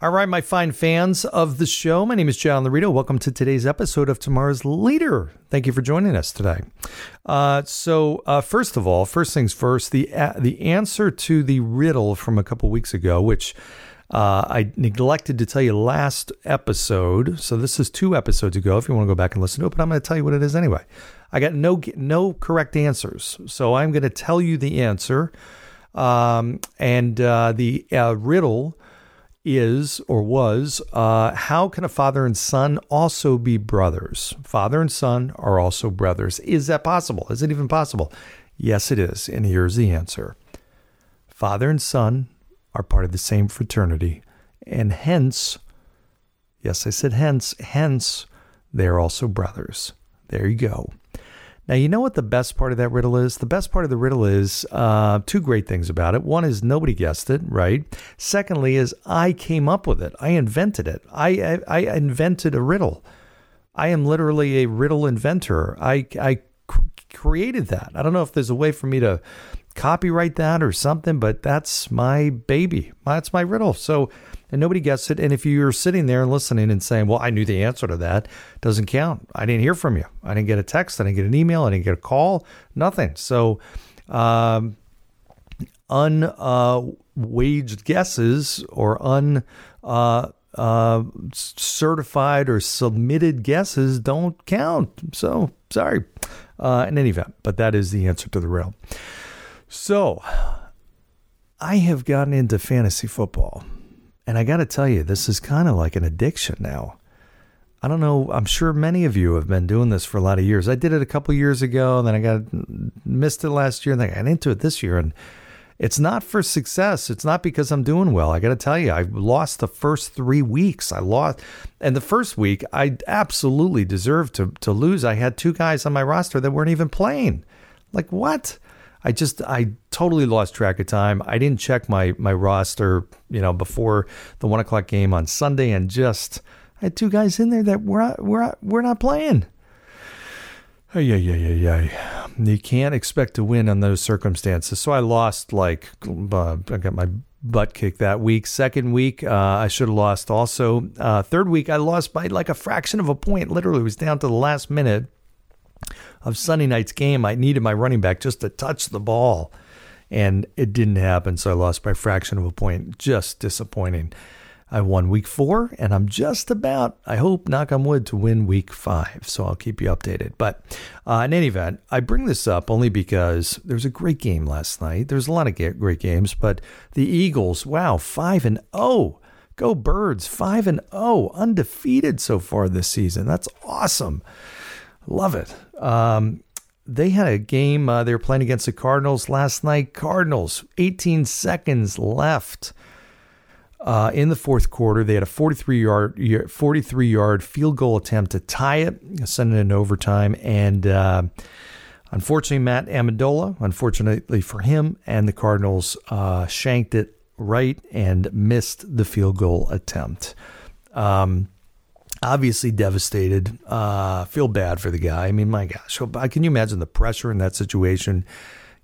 All right, my fine fans of the show, my name is John Laurito. Welcome to today's episode of Tomorrow's Leader. Thank you for joining us today. Uh, so, uh, first of all, first things first, the uh, the answer to the riddle from a couple weeks ago, which uh, I neglected to tell you last episode. So this is two episodes ago. If you want to go back and listen to it, but I'm going to tell you what it is anyway. I got no no correct answers, so I'm going to tell you the answer, um, and uh, the uh, riddle is or was uh, how can a father and son also be brothers? Father and son are also brothers. Is that possible? Is it even possible? Yes, it is. And here's the answer Father and son are part of the same fraternity, and hence, yes, I said hence, hence, they're also brothers. There you go. Now, you know what the best part of that riddle is? The best part of the riddle is uh, two great things about it. One is nobody guessed it, right? Secondly, is I came up with it. I invented it. I, I, I invented a riddle. I am literally a riddle inventor. I, I created that. I don't know if there's a way for me to copyright that or something, but that's my baby. That's my riddle. So, and nobody gets it. And if you're sitting there and listening and saying, well, I knew the answer to that, doesn't count. I didn't hear from you. I didn't get a text. I didn't get an email. I didn't get a call. Nothing. So, um, unwaged uh, guesses or un uh, uh, certified or submitted guesses don't count. So sorry. Uh, in any event, but that is the answer to the riddle. So, I have gotten into fantasy football. And I got to tell you, this is kind of like an addiction now. I don't know. I'm sure many of you have been doing this for a lot of years. I did it a couple years ago, then I got mm, missed it last year, and then I got into it this year. And it's not for success. It's not because I'm doing well. I got to tell you, I lost the first three weeks. I lost, and the first week I absolutely deserved to to lose. I had two guys on my roster that weren't even playing. Like what? I just I totally lost track of time. I didn't check my my roster, you know, before the one o'clock game on Sunday, and just I had two guys in there that were we're we're not playing. Yeah, yeah, yeah, yeah. You can't expect to win on those circumstances. So I lost like uh, I got my butt kicked that week. Second week, uh, I should have lost also. Uh, third week, I lost by like a fraction of a point. Literally, it was down to the last minute of Sunday night's game, I needed my running back just to touch the ball. And it didn't happen. So I lost by a fraction of a point. Just disappointing. I won week four, and I'm just about, I hope, knock on wood, to win week five. So I'll keep you updated. But uh, in any event, I bring this up only because there was a great game last night. There's a lot of great games, but the Eagles, wow, 5 and 0. Go Birds, 5 and 0, undefeated so far this season. That's awesome. Love it. Um, they had a game. Uh, they were playing against the Cardinals last night. Cardinals, 18 seconds left uh, in the fourth quarter. They had a 43 yard 43 yard field goal attempt to tie it, send it in overtime, and uh, unfortunately, Matt Ammendola, unfortunately for him, and the Cardinals uh, shanked it right and missed the field goal attempt. Um, obviously devastated. Uh, feel bad for the guy. I mean, my gosh, can you imagine the pressure in that situation?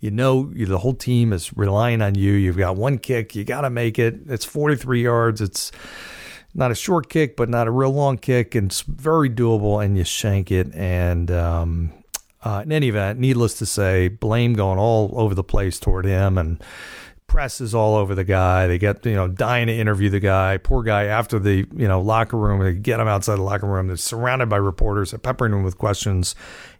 You know, the whole team is relying on you. You've got one kick. You got to make it. It's 43 yards. It's not a short kick, but not a real long kick, and it's very doable. And you shank it. And um, uh, in any event, needless to say, blame going all over the place toward him. And press is all over the guy. They get, you know, dying to interview the guy. Poor guy after the, you know, locker room. They get him outside the locker room. They're surrounded by reporters. They're peppering him with questions.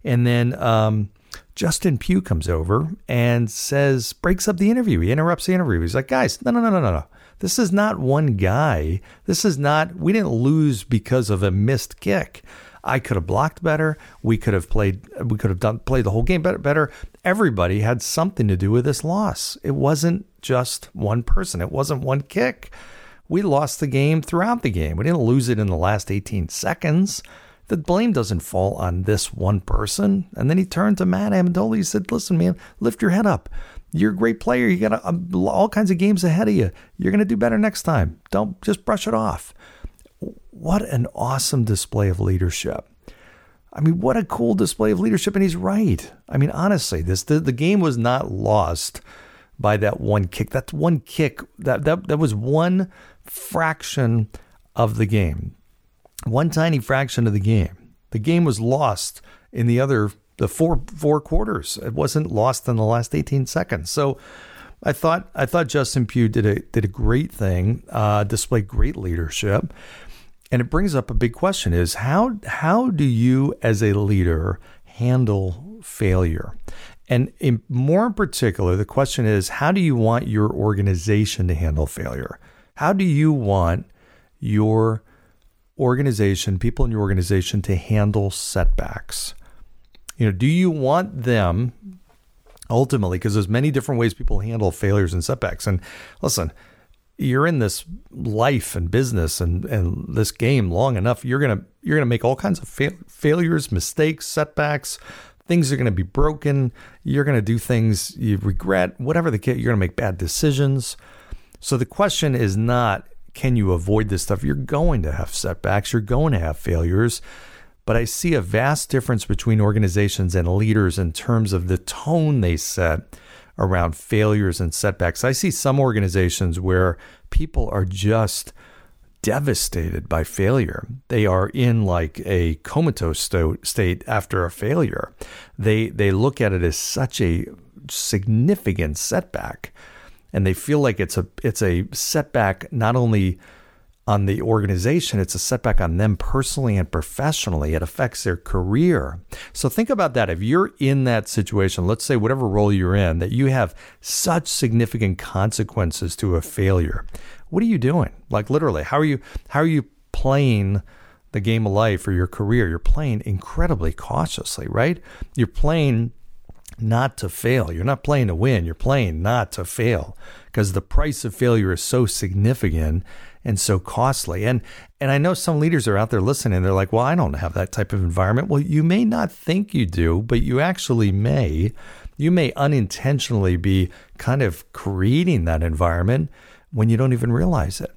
And then um, Justin Pugh comes over and says, breaks up the interview. He interrupts the interview. He's like, guys, no, no, no, no, no, no. This is not one guy. This is not, we didn't lose because of a missed kick. I could have blocked better. We could have played. We could have done played the whole game better. Better. Everybody had something to do with this loss. It wasn't just one person. It wasn't one kick. We lost the game throughout the game. We didn't lose it in the last 18 seconds. The blame doesn't fall on this one person. And then he turned to Matt Ammendola. He said, Listen, man, lift your head up. You're a great player. You got a, a, all kinds of games ahead of you. You're going to do better next time. Don't just brush it off. What an awesome display of leadership. I mean, what a cool display of leadership. And he's right. I mean, honestly, this the, the game was not lost by that one kick. That's one kick. That, that that was one fraction of the game. One tiny fraction of the game. The game was lost in the other the four four quarters. It wasn't lost in the last 18 seconds. So I thought I thought Justin Pugh did a did a great thing, uh, displayed great leadership. And it brings up a big question is how how do you as a leader handle failure? And in, more in particular, the question is how do you want your organization to handle failure? How do you want your organization, people in your organization to handle setbacks? You know, do you want them ultimately because there's many different ways people handle failures and setbacks and listen, you're in this life and business and, and this game long enough, you're gonna you're gonna make all kinds of fa- failures, mistakes, setbacks. Things are gonna be broken. You're gonna do things you regret. Whatever the case, you're gonna make bad decisions. So the question is not can you avoid this stuff? You're going to have setbacks. You're going to have failures. But I see a vast difference between organizations and leaders in terms of the tone they set around failures and setbacks. I see some organizations where people are just devastated by failure. They are in like a comatose state after a failure. They they look at it as such a significant setback and they feel like it's a it's a setback not only on the organization, it's a setback on them personally and professionally. It affects their career. So think about that. If you're in that situation, let's say whatever role you're in, that you have such significant consequences to a failure, what are you doing? Like literally, how are you how are you playing the game of life or your career? You're playing incredibly cautiously, right? You're playing not to fail. You're not playing to win. You're playing not to fail because the price of failure is so significant and so costly. And and I know some leaders are out there listening. They're like, "Well, I don't have that type of environment." Well, you may not think you do, but you actually may. You may unintentionally be kind of creating that environment when you don't even realize it.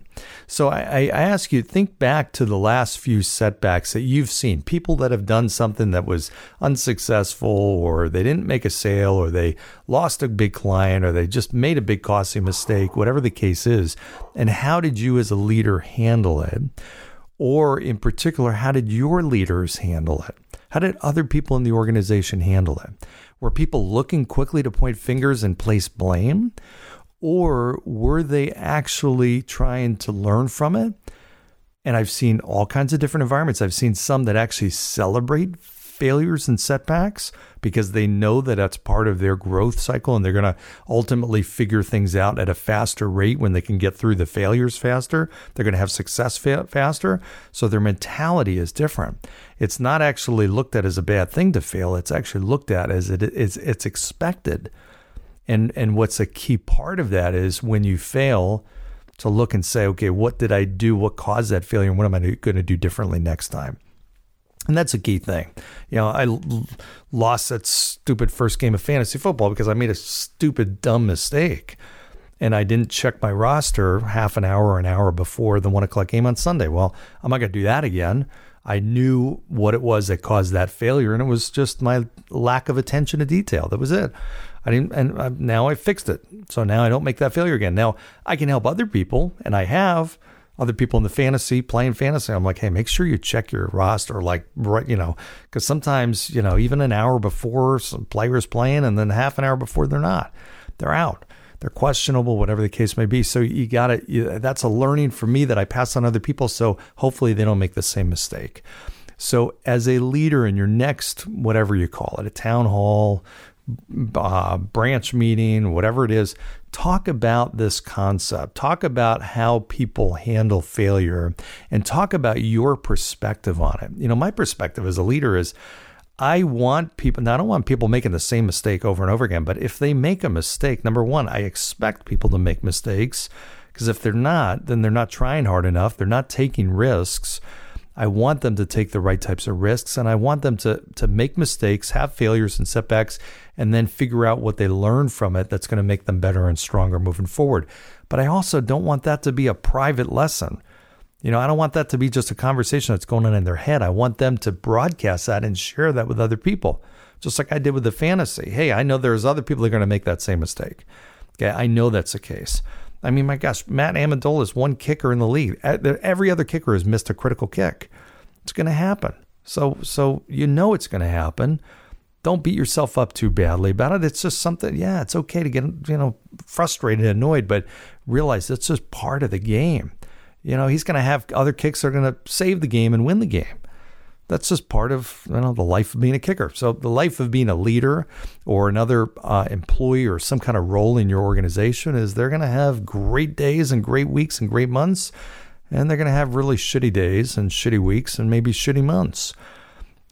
So I, I ask you, think back to the last few setbacks that you've seen. People that have done something that was unsuccessful, or they didn't make a sale, or they lost a big client, or they just made a big costly mistake, whatever the case is. And how did you as a leader handle it? Or in particular, how did your leaders handle it? How did other people in the organization handle it? Were people looking quickly to point fingers and place blame? Or were they actually trying to learn from it? And I've seen all kinds of different environments. I've seen some that actually celebrate failures and setbacks because they know that that's part of their growth cycle and they're going to ultimately figure things out at a faster rate when they can get through the failures faster. They're going to have success fa- faster. So their mentality is different. It's not actually looked at as a bad thing to fail, it's actually looked at as it is it's expected and and what's a key part of that is when you fail to look and say, okay, what did I do? What caused that failure? And what am I going to do differently next time? And that's a key thing. You know, I lost that stupid first game of fantasy football because I made a stupid, dumb mistake. And I didn't check my roster half an hour or an hour before the one o'clock game on Sunday. Well, I'm not going to do that again. I knew what it was that caused that failure, and it was just my lack of attention to detail. That was it. I didn't, and now I fixed it. So now I don't make that failure again. Now I can help other people, and I have other people in the fantasy playing fantasy. I'm like, hey, make sure you check your roster, like right, you know, because sometimes you know even an hour before some players playing, and then half an hour before they're not, they're out. They're questionable, whatever the case may be. So you got to. That's a learning for me that I pass on other people. So hopefully they don't make the same mistake. So as a leader in your next whatever you call it, a town hall, uh, branch meeting, whatever it is, talk about this concept. Talk about how people handle failure and talk about your perspective on it. You know, my perspective as a leader is I want people, now I don't want people making the same mistake over and over again, but if they make a mistake, number one, I expect people to make mistakes because if they're not, then they're not trying hard enough. They're not taking risks. I want them to take the right types of risks and I want them to, to make mistakes, have failures and setbacks, and then figure out what they learn from it that's going to make them better and stronger moving forward. But I also don't want that to be a private lesson. You know, I don't want that to be just a conversation that's going on in their head. I want them to broadcast that and share that with other people, just like I did with the fantasy. Hey, I know there's other people that are going to make that same mistake. Okay, I know that's the case. I mean, my gosh, Matt Ammendola is one kicker in the league. Every other kicker has missed a critical kick. It's going to happen. So, so you know it's going to happen. Don't beat yourself up too badly about it. It's just something. Yeah, it's okay to get you know frustrated, and annoyed, but realize it's just part of the game. You know, he's going to have other kicks that are going to save the game and win the game. That's just part of you know the life of being a kicker. So the life of being a leader or another uh, employee or some kind of role in your organization is they're going to have great days and great weeks and great months, and they're going to have really shitty days and shitty weeks and maybe shitty months.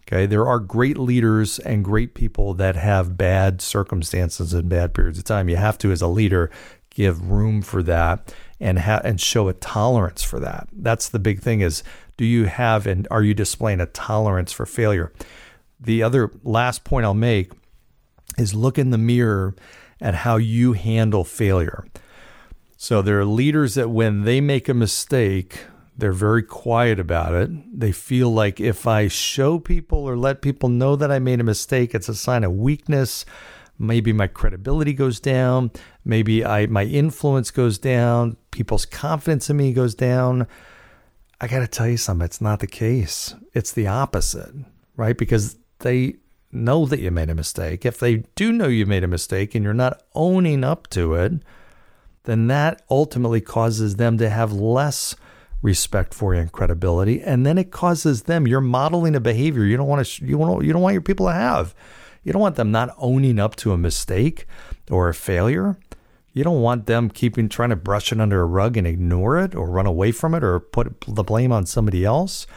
Okay, there are great leaders and great people that have bad circumstances and bad periods of time. You have to, as a leader, give room for that and ha- and show a tolerance for that. That's the big thing is do you have and are you displaying a tolerance for failure? The other last point I'll make is look in the mirror at how you handle failure. So there are leaders that when they make a mistake, they're very quiet about it. They feel like if I show people or let people know that I made a mistake, it's a sign of weakness maybe my credibility goes down maybe i my influence goes down people's confidence in me goes down. I got to tell you something it's not the case. It's the opposite right? Because they know that you made a mistake. If they do know you made a mistake and you're not owning up to it then that ultimately causes them to have less respect for you and credibility. And then it causes them you're modeling a behavior you don't want to you want you don't want your people to have. You don't want them not owning up to a mistake or a failure. You don't want them keeping trying to brush it under a rug and ignore it or run away from it or put the blame on somebody else.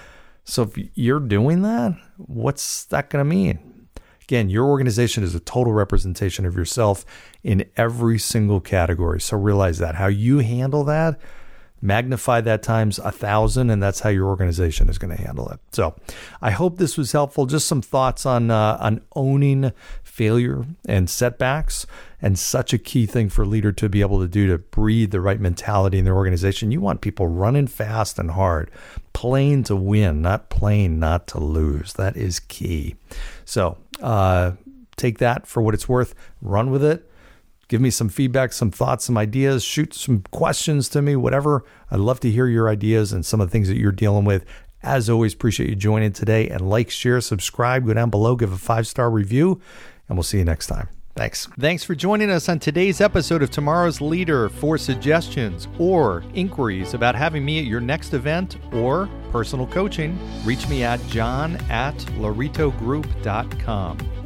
So if you're doing that, what's that going to mean? Again, your organization is a total representation of yourself in every single category. So realize that how you handle that magnify that times a thousand, and that's how your organization is going to handle it. So, I hope this was helpful. Just some thoughts on uh, on owning failure and setbacks, and such a key thing for a leader to be able to do to breed the right mentality in their organization. You want people running fast and hard, playing to win, not playing not to lose. That is key. So, uh, take that for what it's worth. Run with it give me some feedback, some thoughts, some ideas, shoot some questions to me, whatever. I'd love to hear your ideas and some of the things that you're dealing with. As always, appreciate you joining today and like, share, subscribe, go down below, give a five star review, and we'll see you next time. Thanks. Thanks for joining us on today's episode of Tomorrow's Leader. For suggestions or inquiries about having me at your next event or personal coaching, reach me at john at lauritogroup.com.